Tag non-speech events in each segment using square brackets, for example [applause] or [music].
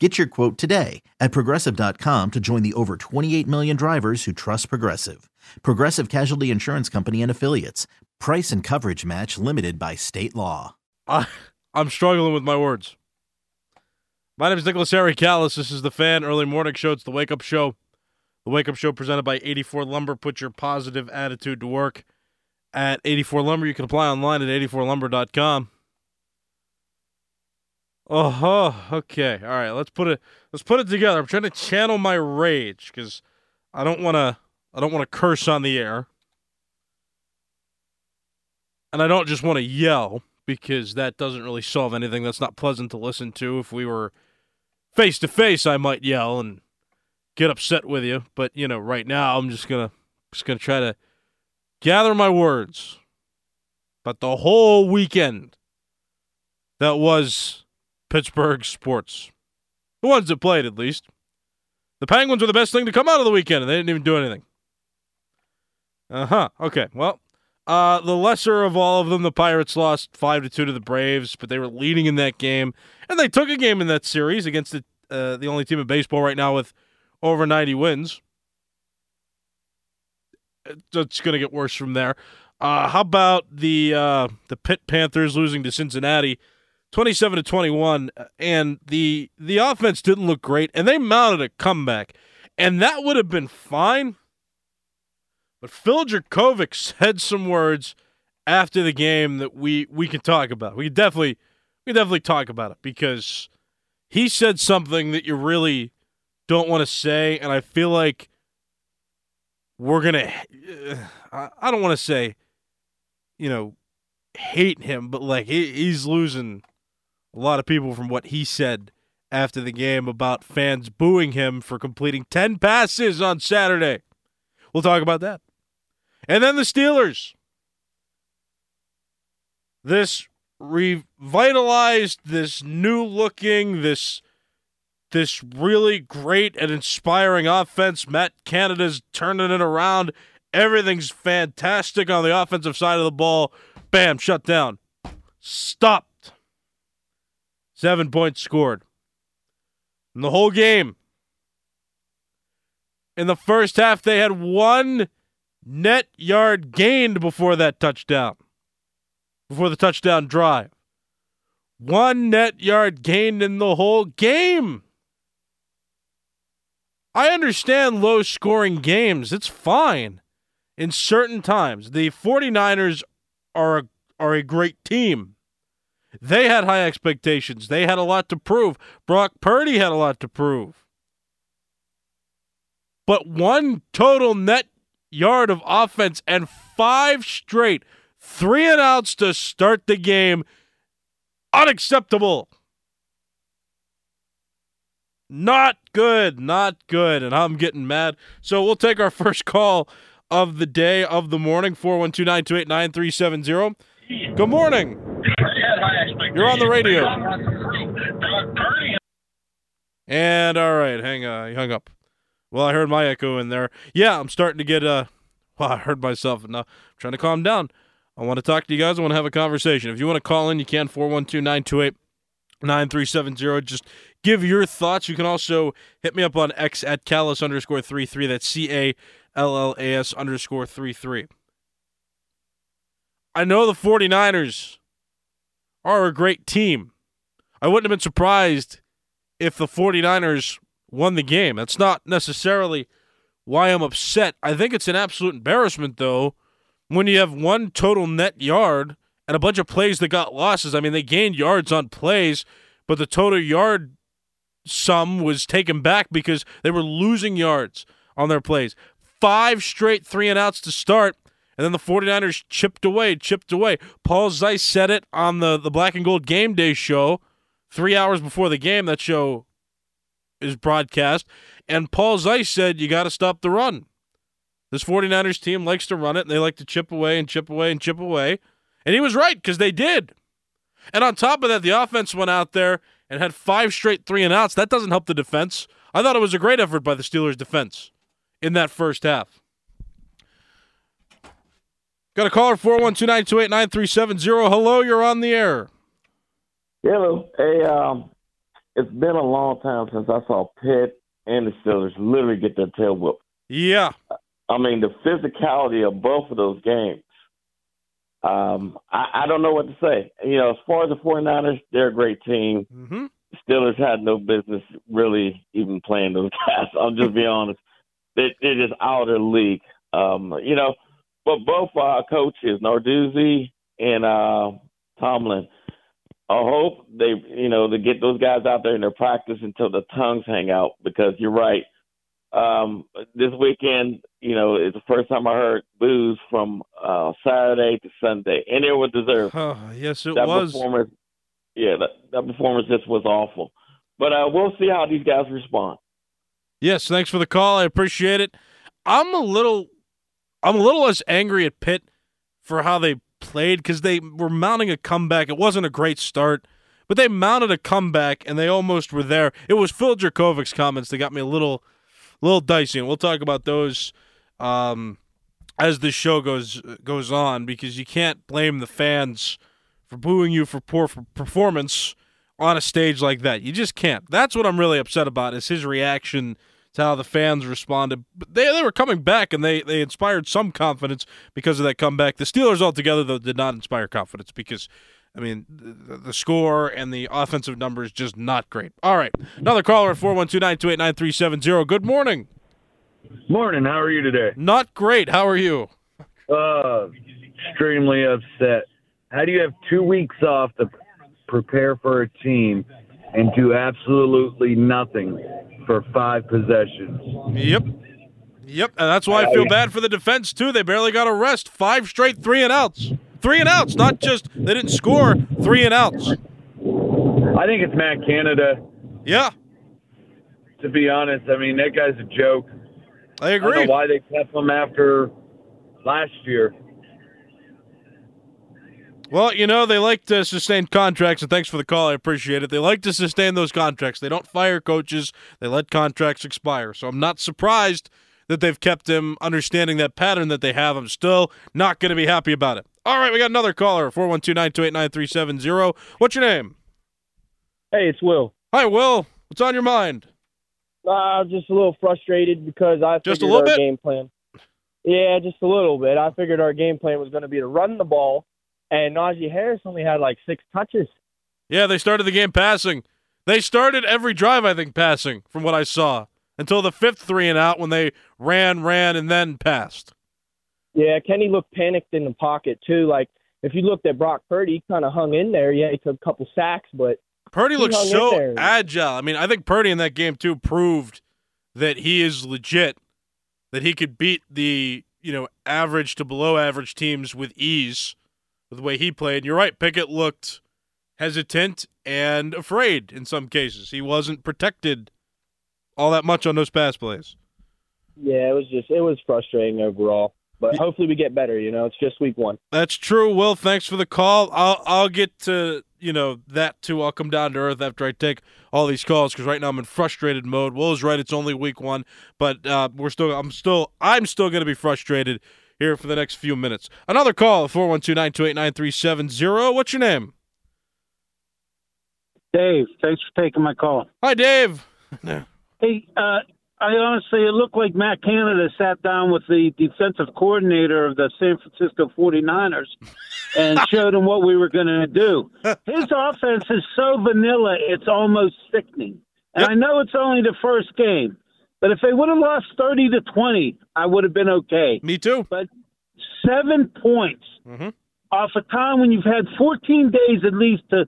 Get your quote today at progressive.com to join the over 28 million drivers who trust Progressive. Progressive Casualty Insurance Company and Affiliates. Price and coverage match limited by state law. I, I'm struggling with my words. My name is Nicholas Harry Callas. This is the Fan Early Morning Show. It's the Wake Up Show. The Wake Up Show presented by 84 Lumber. Put your positive attitude to work at 84 Lumber. You can apply online at 84lumber.com. Oh, okay. All right. Let's put it. Let's put it together. I'm trying to channel my rage because I don't want to. I don't want to curse on the air, and I don't just want to yell because that doesn't really solve anything. That's not pleasant to listen to. If we were face to face, I might yell and get upset with you. But you know, right now, I'm just gonna just gonna try to gather my words. But the whole weekend that was Pittsburgh sports. The ones that played, at least. The Penguins were the best thing to come out of the weekend, and they didn't even do anything. Uh huh. Okay. Well, uh, the lesser of all of them, the Pirates lost five to two to the Braves, but they were leading in that game, and they took a game in that series against the uh, the only team in baseball right now with over ninety wins. It's going to get worse from there. Uh, how about the uh, the Pitt Panthers losing to Cincinnati? 27 to 21 uh, and the the offense didn't look great and they mounted a comeback and that would have been fine but Phil Jurkovec said some words after the game that we we can talk about. We definitely we definitely talk about it because he said something that you really don't want to say and I feel like we're gonna uh, I don't want to say you know hate him but like he, he's losing a lot of people from what he said after the game about fans booing him for completing 10 passes on Saturday. We'll talk about that. And then the Steelers. This revitalized, this new looking, this this really great and inspiring offense. Matt Canada's turning it around. Everything's fantastic on the offensive side of the ball. Bam, shut down. Stop Seven points scored. In the whole game. In the first half, they had one net yard gained before that touchdown, before the touchdown drive. One net yard gained in the whole game. I understand low scoring games. It's fine in certain times. The 49ers are a, are a great team. They had high expectations. They had a lot to prove. Brock Purdy had a lot to prove. But one total net yard of offense and five straight three and outs to start the game. Unacceptable. Not good. Not good. And I'm getting mad. So we'll take our [laughs] first call of the day of the morning 412 928 9370. Good morning. You're on the radio. And all right, hang on, hung up. Well, I heard my echo in there. Yeah, I'm starting to get uh well, I heard myself and now I'm trying to calm down. I want to talk to you guys. I want to have a conversation. If you want to call in, you can 412-928-9370. Just give your thoughts. You can also hit me up on X at Callas underscore three three. That's C A L L A S underscore three three. I know the 49ers are a great team. I wouldn't have been surprised if the 49ers won the game. That's not necessarily why I'm upset. I think it's an absolute embarrassment, though, when you have one total net yard and a bunch of plays that got losses. I mean, they gained yards on plays, but the total yard sum was taken back because they were losing yards on their plays. Five straight three and outs to start, and then the 49ers chipped away, chipped away. Paul Zeise said it on the, the Black and Gold Game Day show three hours before the game. That show is broadcast. And Paul Zeise said, You got to stop the run. This 49ers team likes to run it, and they like to chip away and chip away and chip away. And he was right because they did. And on top of that, the offense went out there and had five straight three and outs. That doesn't help the defense. I thought it was a great effort by the Steelers' defense in that first half. Got a caller 412 Hello, you're on the air. Hello. Hey, um, it's been a long time since I saw Pitt and the Steelers literally get their tail whooped. Yeah. I mean, the physicality of both of those games. Um, I, I don't know what to say. You know, as far as the 49ers, they're a great team. Mm-hmm. Steelers had no business really even playing those [laughs] guys. I'll just be honest. They, they're just out of the league. Um, you know, but both our coaches, Narduzzi and uh, Tomlin, I hope they, you know, to get those guys out there in their practice until the tongues hang out. Because you're right. Um, this weekend, you know, it's the first time I heard boos from uh, Saturday to Sunday, and it was deserved. Oh, yes, it that was. Performance, yeah, that, that performance just was awful. But uh, we'll see how these guys respond. Yes, thanks for the call. I appreciate it. I'm a little, I'm a little less angry at Pitt for how they played because they were mounting a comeback. It wasn't a great start, but they mounted a comeback and they almost were there. It was Phil Jurkovec's comments that got me a little, little dicey, and we'll talk about those um, as the show goes goes on because you can't blame the fans for booing you for poor performance on a stage like that. You just can't. That's what I'm really upset about is his reaction to how the fans responded. But they they were coming back and they they inspired some confidence because of that comeback. The Steelers altogether though did not inspire confidence because I mean the, the score and the offensive numbers just not great. All right. Another caller at 412-928-9370. Good morning. Morning. How are you today? Not great. How are you? Uh extremely upset. How do you have 2 weeks off to prepare for a team and do absolutely nothing for five possessions. Yep. Yep, and that's why I feel bad for the defense too. They barely got a rest. Five straight three and outs. Three and outs, not just they didn't score. Three and outs. I think it's Matt Canada. Yeah. To be honest, I mean that guy's a joke. I agree. I don't know why they kept him after last year. Well, you know, they like to sustain contracts, and thanks for the call. I appreciate it. They like to sustain those contracts. They don't fire coaches, they let contracts expire. So I'm not surprised that they've kept him understanding that pattern that they have. I'm still not going to be happy about it. All right, we got another caller 412 928 9370. What's your name? Hey, it's Will. Hi, Will. What's on your mind? Uh, just a little frustrated because I just a little our bit? game plan. Yeah, just a little bit. I figured our game plan was going to be to run the ball, and Najee Harris only had like six touches. Yeah, they started the game passing. They started every drive, I think, passing, from what I saw, until the fifth three and out when they ran, ran, and then passed. Yeah, Kenny looked panicked in the pocket too. Like if you looked at Brock Purdy, he kind of hung in there. Yeah, he took a couple sacks, but Purdy looks so agile. I mean, I think Purdy in that game too proved that he is legit, that he could beat the you know average to below average teams with ease the way he played. And you're right, Pickett looked hesitant and afraid in some cases. He wasn't protected all that much on those pass plays. yeah, it was just it was frustrating overall. But hopefully we get better. You know, it's just week one. That's true. Will, thanks for the call. I'll I'll get to you know that too. I'll come down to earth after I take all these calls because right now I'm in frustrated mode. Will is right. It's only week one, but uh, we're still. I'm still. I'm still going to be frustrated here for the next few minutes. Another call 412-928-9370. What's your name? Dave, thanks for taking my call. Hi, Dave. [laughs] Hey, uh, I honestly, it looked like Matt Canada sat down with the defensive coordinator of the San Francisco 49ers [laughs] and showed him what we were going to do. [laughs] His offense is so vanilla, it's almost sickening. And Yep. I know it's only the first game, but if they would have lost 30 to 20, I would have been okay. Me too. But seven points hmm off a time when you've had 14 days at least to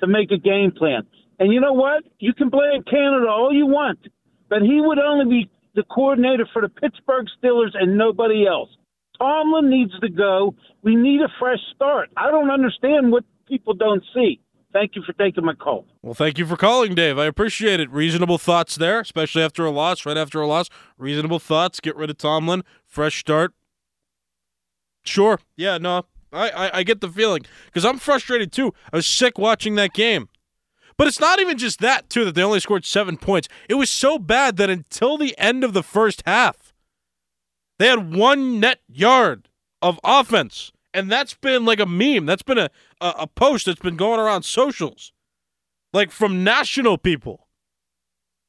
to make a game plan. And you know what? You can blame Canada all you want, but he would only be the coordinator for the Pittsburgh Steelers and nobody else. Tomlin needs to go. We need a fresh start. I don't understand what people don't see. Thank you for taking my call. Well, thank you for calling, Dave. I appreciate it. Reasonable thoughts there, especially after a loss, right after a loss. Reasonable thoughts. Get rid of Tomlin. Fresh start. Sure. Yeah, no, I, I, I get the feeling because I'm frustrated too. I was sick watching that game. But it's not even just that, too, that they only scored seven points. It was so bad that until the end of the first half, they had one net yard of offense. And that's been like a meme. That's been a, a, a post that's been going around socials, like from national people.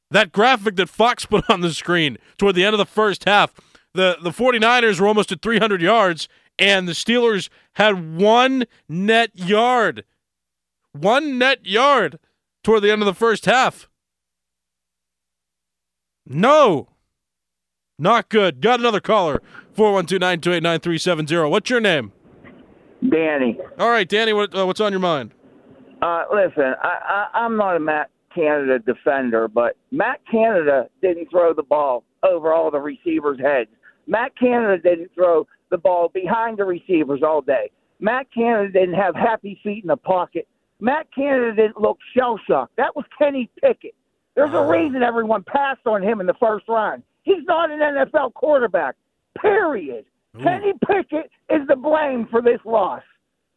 That graphic that Fox put on the screen toward the end of the first half, the, the 49ers were almost at 300 yards, and the Steelers had one net yard. One net yard toward the end of the first half. No. Not good. Got another caller. 412-928-9370. What's your name? Danny, All right, Danny, what, uh, what's on your mind? uh, listen, I, I, I'm not a Matt Canada defender, but Matt Canada didn't throw the ball over all the receivers' heads. Matt Canada didn't throw the ball behind the receivers all day. Matt Canada didn't have happy feet in the pocket. Matt Canada didn't look shell shocked. That was Kenny Pickett. There's a reason everyone passed on him in the first round. He's not an NFL quarterback. Period. Kenny Pickett is the blame for this loss.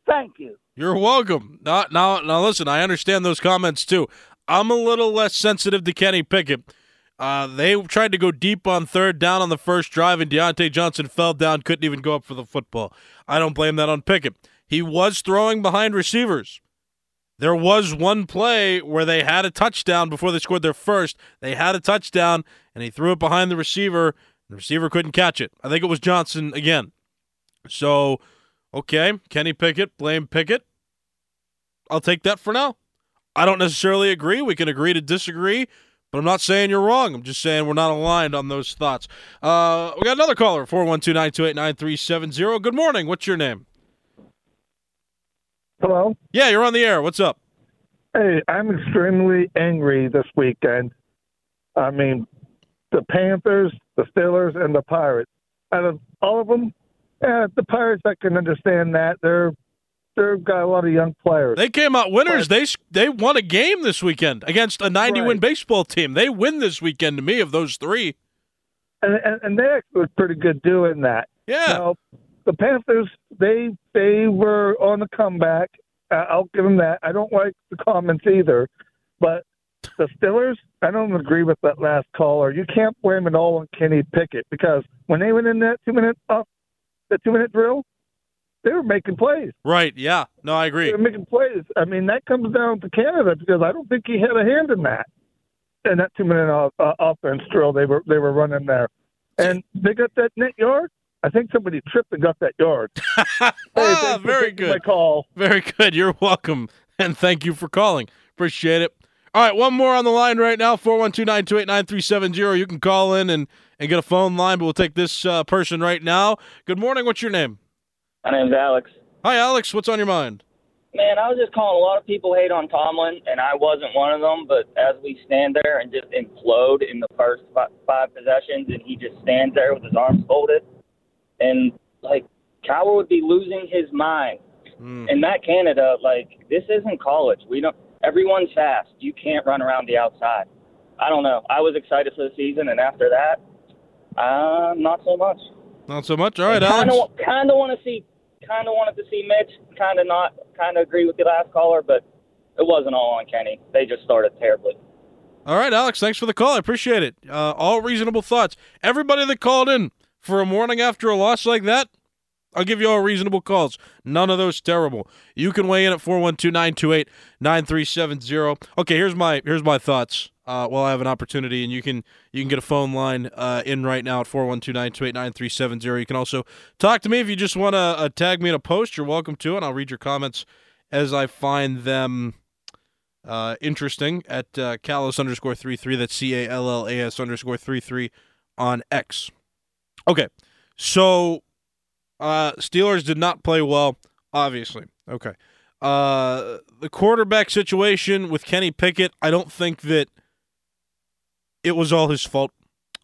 Thank you. You're welcome. Now, now, now, listen. I understand those comments too. I'm a little less sensitive to Kenny Pickett. Uh, they tried to go deep on third down on the first drive, and Diontae Johnson fell down, couldn't even go up for the football. I don't blame that on Pickett. He was throwing behind receivers. There was one play where they had a touchdown before they scored their first. They had a touchdown, and he threw it behind the receiver. The receiver couldn't catch it. I think it was Johnson again. So, okay, Kenny Pickett, blame Pickett. I'll take that for now. I don't necessarily agree. We can agree to disagree, but I'm not saying you're wrong. I'm just saying we're not aligned on those thoughts. Uh, we got another caller, 412-928-9370. Good morning. What's your name? Hello. Yeah, you're on the air. What's up? Hey, I'm extremely angry this weekend. I mean, the Panthers, the Steelers, and the Pirates. Out of all of them, eh, the Pirates, I can understand that. They're they've got a lot of young players. They came out winners. They they won a game this weekend against a 90 win baseball team. They win this weekend to me of those three. and, and, and they actually pretty good doing that. Yeah. Now, the Panthers, they they were on the comeback. Uh, I'll give them that. I don't like the comments either, but the Steelers, I don't agree with that last caller. You can't blame it all on Kenny Pickett because when they went in that two minute uh, the two minute drill, they were making plays. Right. Yeah. No, I agree. They were making plays. I mean, that comes down to Canada because I don't think he had a hand in that. In that two minute uh, uh, offense drill they were they were running there, and they got that net yard. I think somebody tripped and got that yard. [laughs] Hey, Ah, very taking My good. call. Very good. You're welcome. And thank you for calling. Appreciate it. All right, one more on the line right now 412 928 9370. You can call in and, and get a phone line, but we'll take this uh, person right now. Good morning. What's your name? My name's Alex. Hi, Alex. What's on your mind? Man, I was just calling. A lot of people hate on Tomlin, and I wasn't one of them. But as we stand there and just implode in the first five possessions, and he just stands there with his arms folded, and like Cowher would be losing his mind. Hmm. And Matt Canada, like this isn't college. We don't. Everyone's fast. You can't run around the outside. I don't know. I was excited for the season, and after that, uh, not so much. Not so much. All right, kind Alex. kind of want to see kind of wanted to see Mitch. Kind of not. Kind of agree with the last caller, but it wasn't all on Kenny. They just started terribly. All right, Alex. Thanks for the call. I appreciate it. Uh, all reasonable thoughts. Everybody that called in for a morning after a loss like that, I'll give you all reasonable calls. None of those terrible. You can weigh in at 412-928-9370. Okay, here's my here's my thoughts. Uh, while I have an opportunity, and you can you can get a phone line uh, in right now at 412-928-9370. You can also talk to me if you just want to uh, tag me in a post. You're welcome to, and I'll read your comments as I find them uh, interesting at uh, Callas underscore three three. That's C A L L A S underscore three three on X. Okay, so uh, Steelers did not play well, obviously. Okay, uh, the quarterback situation with Kenny Pickett. I don't think that it was all his fault.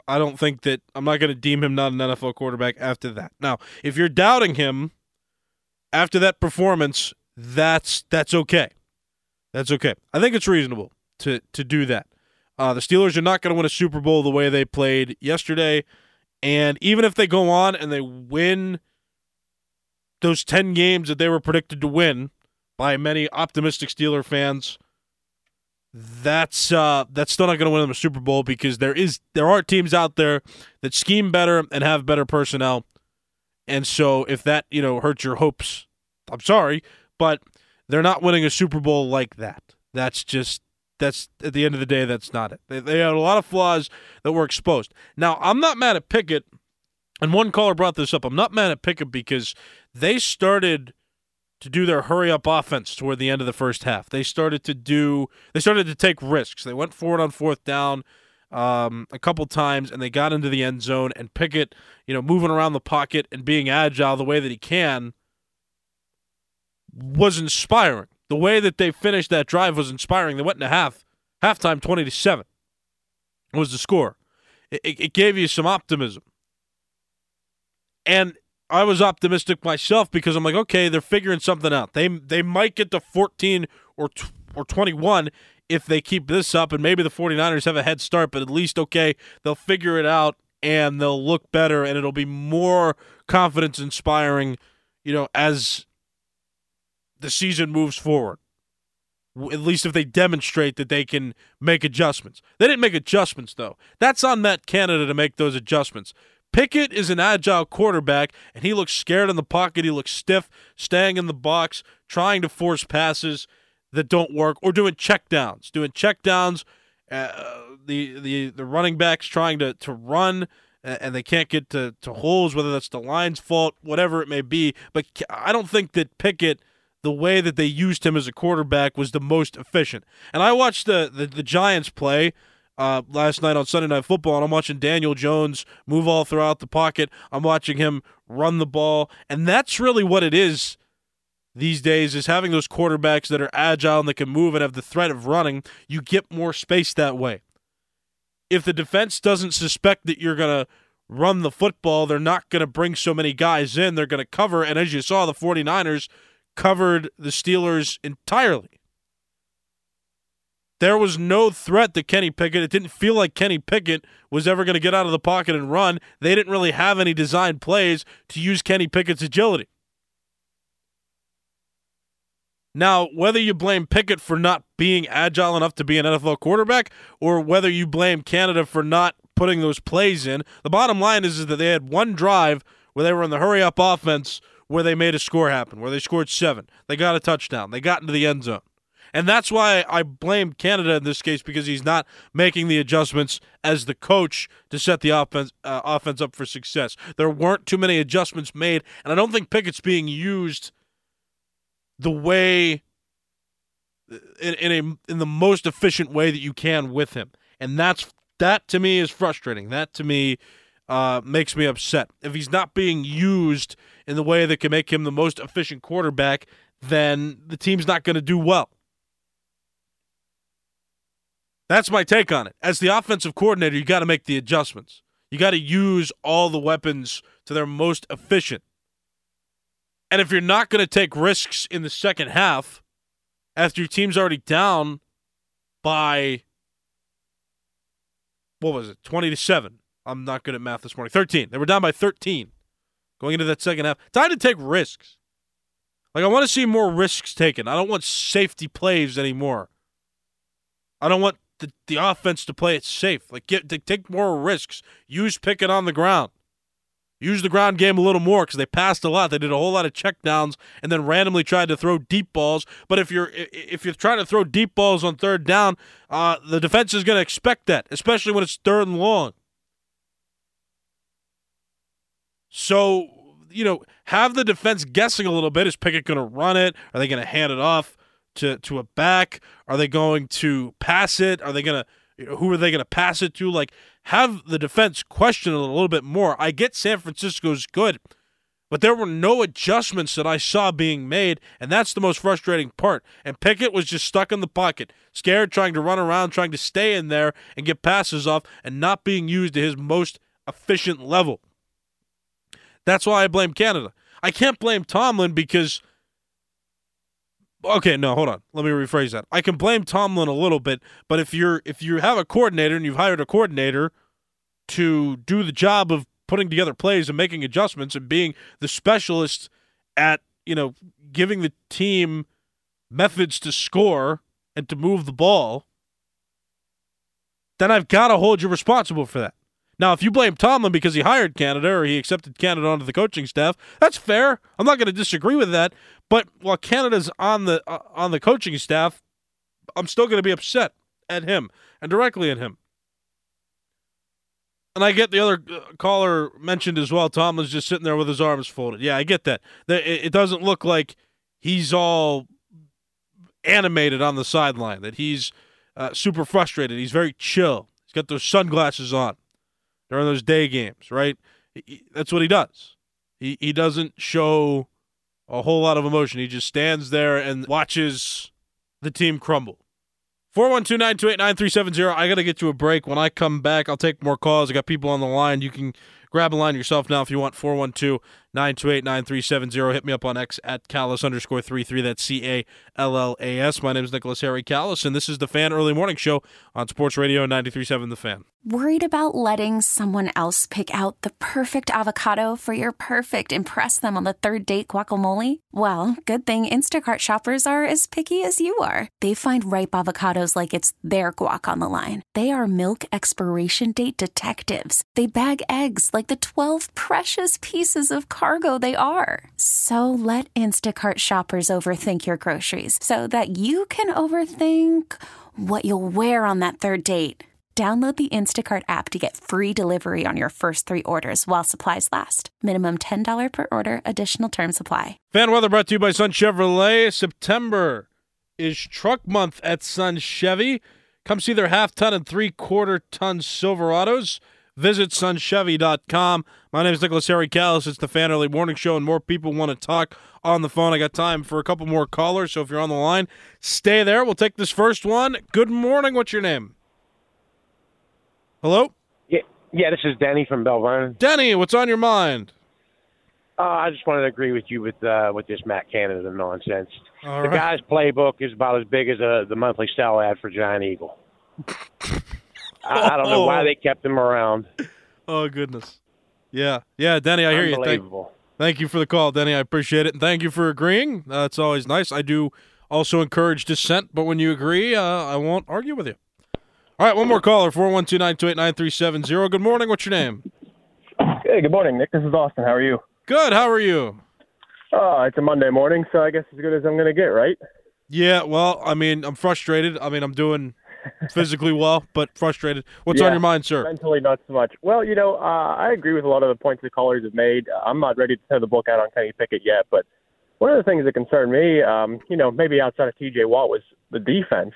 I don't think that I'm not going to deem him not an NFL quarterback after that. Now, if you're doubting him after that performance, that's that's okay. That's okay. I think it's reasonable to to do that. Uh, the Steelers are not going to win a Super Bowl the way they played yesterday, and even if they go on and they win those ten games that they were predicted to win by many optimistic Steeler fans, that's uh, that's still not going to win them a Super Bowl because there is there are teams out there that scheme better and have better personnel, and so if that you know hurts your hopes, I'm sorry, but they're not winning a Super Bowl like that. That's just that's at the end of the day that's not it. They, they had a lot of flaws that were exposed. Now I'm not mad at Pickett, and one caller brought this up. I'm not mad at Pickett because they started to do their hurry up offense toward the end of the first half. They started to do they started to take risks. They went forward on fourth down um, a couple times and they got into the end zone and Pickett, you know, moving around the pocket and being agile the way that he can was inspiring. The way that they finished that drive was inspiring. They went into half halftime 20 to 7 was the score. It, it gave you some optimism. And I was optimistic myself because I'm like, okay, they're figuring something out. They they might get to 14 or or 21 if they keep this up, and maybe the 49ers have a head start, but at least okay, they'll figure it out and they'll look better, and it'll be more confidence inspiring, you know, as the season moves forward. At least if they demonstrate that they can make adjustments. They didn't make adjustments though. That's on Matt Canada to make those adjustments. Pickett is an agile quarterback, and he looks scared in the pocket. He looks stiff, staying in the box, trying to force passes that don't work, or doing checkdowns. Doing checkdowns. Uh, the the the running backs trying to to run and they can't get to, to holes, whether that's the line's fault, whatever it may be. But I don't think that Pickett, the way that they used him as a quarterback, was the most efficient. And I watched the, the, the Giants play uh, last night on Sunday Night Football, and I'm watching Daniel Jones move all throughout the pocket. I'm watching him run the ball, and that's really what it is these days is having those quarterbacks that are agile and that can move and have the threat of running. You get more space that way. If the defense doesn't suspect that you're to run the football, they're not to bring so many guys in. They're to cover, and as you saw, the 49ers covered the Steelers entirely. There was no threat to Kenny Pickett. It didn't feel like Kenny Pickett was ever going to get out of the pocket and run. They didn't really have any designed plays to use Kenny Pickett's agility. Now, whether you blame Pickett for not being agile enough to be an NFL quarterback or whether you blame Canada for not putting those plays in, the bottom line is, is that they had one drive where they were in the hurry up offense where they made a score happen, where they scored seven. They got a touchdown. They got into the end zone. And that's why I blame Canada in this case because he's not making the adjustments as the coach to set the offense uh, offense up for success. There weren't too many adjustments made, and I don't think Pickett's being used the way in, in a in the most efficient way that you can with him. And that's that to me is frustrating. That to me uh, makes me upset. If he's not being used in the way that can make him the most efficient quarterback, then the team's not going to do well. That's my take on it. As the offensive coordinator, you got to make the adjustments. You got to use all the weapons to their most efficient. And if you're not going to take risks in the second half, after your team's already down by what was it, 20 to 7. I'm not good at math this morning. 13. They were down by 13 going into that second half. Time to take risks. Like I want to see more risks taken. I don't want safety plays anymore. I don't want the, the offense to play it safe. Like get to take more risks. Use Pickett on the ground. Use the ground game a little more because they passed a lot. They did a whole lot of checkdowns and then randomly tried to throw deep balls. But if you're if you're trying to throw deep balls on third down, uh, the defense is going to expect that, especially when it's third and long. So you know, have the defense guessing a little bit. Is Pickett going to run it? Are they going to hand it off to to a back? Are they going to pass it? Are they going to who are they going to pass it to? Like have the defense question it a little bit more. I get San Francisco's good, but there were no adjustments that I saw being made, and that's the most frustrating part. And Pickett was just stuck in the pocket, scared, trying to run around, trying to stay in there and get passes off, and not being used at his most efficient level. That's why I blame Canada. I can't blame Tomlin because okay, no, hold on. Let me rephrase that. I can blame Tomlin a little bit, but if you're if you have a coordinator and you've hired a coordinator to do the job of putting together plays and making adjustments and being the specialist at, you know, giving the team methods to score and to move the ball, then I've got to hold you responsible for that. Now, if you blame Tomlin because he hired Canada or he accepted Canada onto the coaching staff, that's fair. I'm not going to disagree with that. But while Canada's on the uh, on the coaching staff, I'm still going to be upset at him and directly at him. And I get the other uh, caller mentioned as well. Tomlin's just sitting there with his arms folded. Yeah, I get that. It doesn't look like he's all animated on the sideline. That he's uh, super frustrated. He's very chill. He's got those sunglasses on during those day games, right? That's what he does. He he doesn't show a whole lot of emotion. He just stands there and watches the team crumble. 412-928-9370. I got to get to a break. When I come back, I'll take more calls. I got people on the line. You can grab a line yourself now if you want. 412-928-9370. Hit me up on X at Callas underscore 33. That's C-A-L-L-A-S. My name is Nicholas Harry Callas, and this is the Fan Early Morning Show on Sports Radio 93.7 The Fan. Worried about letting someone else pick out the perfect avocado for your perfect impress them on the third date guacamole? Well, good thing Instacart shoppers are as picky as you are. They find ripe avocados like it's their guac on the line. They are milk expiration date detectives. They bag eggs like the 12 precious pieces of cargo they are. So let Instacart shoppers overthink your groceries so that you can overthink what you'll wear on that third date. Download the Instacart app to get free delivery on your first three orders while supplies last. Minimum $10 per order, additional term supply. Fan weather brought to you by Sun Chevrolet. September is truck month at Sun Chevy. Come see their half ton and three quarter ton Silverados. Visit sunchevy.com. My name is Nicholas Harry Callas. It's the Fan Early Morning Show, and more people want to talk on the phone. I got time for a couple more callers, so if you're on the line, stay there. We'll take this first one. Good morning. What's your name? Hello? Yeah, yeah. This is Denny from Bell Vernon. Denny, what's on your mind? Uh, I just wanted to agree with you with uh, with this Matt Canada nonsense. All the right. guy's playbook is about as big as uh, the monthly sell ad for Giant Eagle. [laughs] I, I don't know why they kept him around. [laughs] Oh goodness. Yeah, yeah, Denny, I hear you. Thank, Unbelievable. thank you for the call, Denny. I appreciate it, and thank you for agreeing. That's always nice. I do also encourage dissent, but when you agree, uh, I won't argue with you. All right, one more caller, four one two nine two eight nine three seven zero. Good morning. What's your name? Hey, good morning, Nick. This is Austin. How are you? Good. How are you? Oh, it's a Monday morning, so I guess as good as I'm going to get, right? Yeah. Well, I mean, I'm frustrated. I mean, I'm doing physically well, but frustrated. What's on your mind, sir? Mentally, not so much. Well, you know, uh, I agree with a lot of the points the callers have made. Uh, I'm not ready to tear the book out on Kenny Pickett yet, but one of the things that concerned me, um, you know, maybe outside of T.J. Watt, was the defense.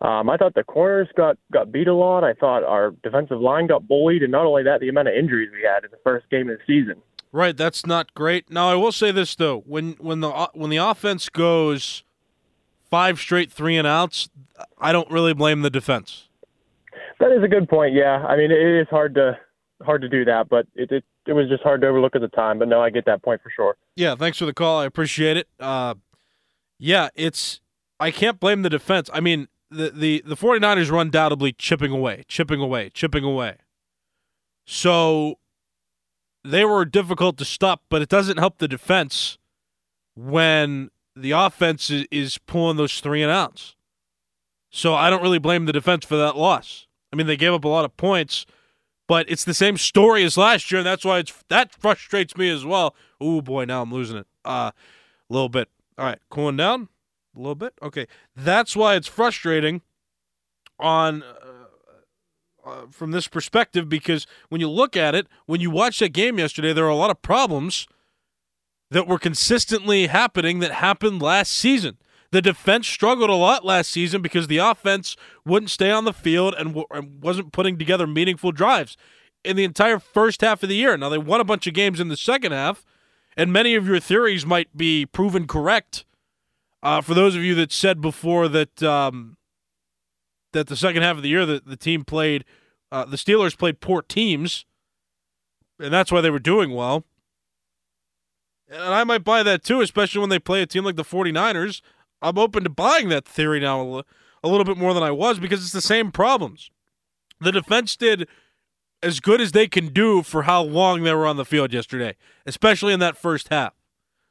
Um, I thought the corners got got beat a lot. I thought our defensive line got bullied, and not only that, the amount of injuries we had in the first game of the season. Right, that's not great. Now I will say this though: when when the when the offense goes five straight three and outs, I don't really blame the defense. That is a good point. Yeah, I mean, it is hard to hard to do that, but it it, it was just hard to overlook at the time. But no, I get that point for sure. Yeah, thanks for the call. I appreciate it. Uh, yeah, it's I can't blame the defense. I mean, the the the 49ers were undoubtedly chipping away, chipping away, chipping away. So they were difficult to stop, but it doesn't help the defense when the offense is, pulling those three and outs. So I don't really blame the defense for that loss. I mean, they gave up a lot of points, but it's the same story as last year, and that's why it's that frustrates me as well. Oh boy, now I'm losing it. Uh, a little bit. All right, cooling down a little bit. Okay, that's why it's frustrating on uh, uh, from this perspective because when you look at it, when you watch that game yesterday, there are a lot of problems that were consistently happening that happened last season. The defense struggled a lot last season because the offense wouldn't stay on the field and, w- and wasn't putting together meaningful drives in the entire first half of the year. Now, they won a bunch of games in the second half, and many of your theories might be proven correct. Uh, for those of you that said before that um, that the second half of the year that the team played, uh, the Steelers played poor teams, and that's why they were doing well. And I might buy that too, especially when they play a team like the 49ers. I'm open to buying that theory now a little bit more than I was because it's the same problems. The defense did as good as they can do for how long they were on the field yesterday, especially in that first half.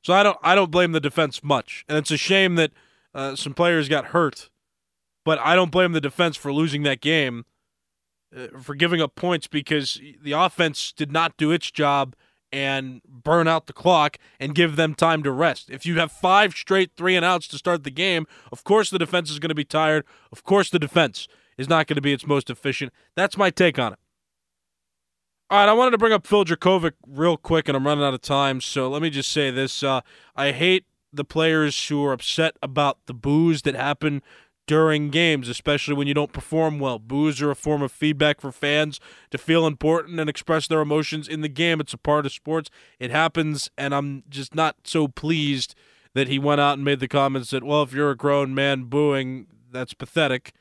So I don't I don't blame the defense much, and it's a shame that uh, some players got hurt, but I don't blame the defense for losing that game, uh, for giving up points because the offense did not do its job and burn out the clock and give them time to rest. If you have five straight three and outs to start the game, of course the defense is going to be tired. Of course the defense is not going to be its most efficient. That's my take on it. All right, I wanted to bring up Phil Jurkovec real quick, and I'm running out of time, so let me just say this. Uh, I hate the players who are upset about the boos that happen during games, especially when you don't perform well. Boos are a form of feedback for fans to feel important and express their emotions in the game. It's a part of sports. It happens, and I'm just not so pleased that he went out and made the comments that, well, if you're a grown man booing, that's pathetic.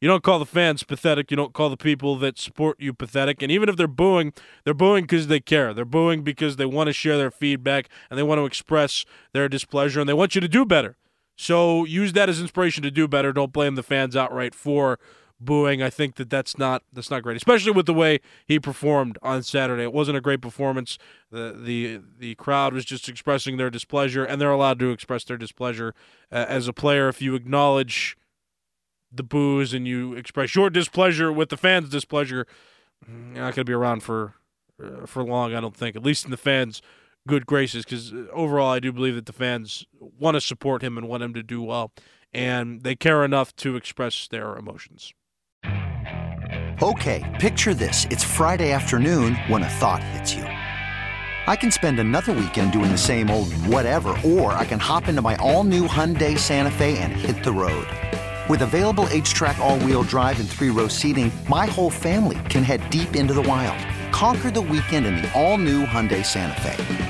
You don't call the fans pathetic. You don't call the people that support you pathetic. And even if they're booing, they're booing because they care. They're booing because they want to share their feedback and they want to express their displeasure and they want you to do better. So use that as inspiration to do better. Don't blame the fans outright for booing. I think that that's not that's not great, especially with the way he performed on Saturday. It wasn't a great performance. the the The crowd was just expressing their displeasure, and they're allowed to express their displeasure uh, as a player if you acknowledge the boos and you express your displeasure with the fans' displeasure. You're not going to be around for uh, for long, I don't think. At least in the fans' good graces, because uh, overall, I do believe that the fans want to support him and want him to do well, and they care enough to express their emotions. Okay, picture this: it's Friday afternoon when a thought hits you. I can spend another weekend doing the same old whatever, or I can hop into my all-new Hyundai Santa Fe and hit the road. With available H-Track all-wheel drive and three-row seating, my whole family can head deep into the wild. Conquer the weekend in the all-new Hyundai Santa Fe.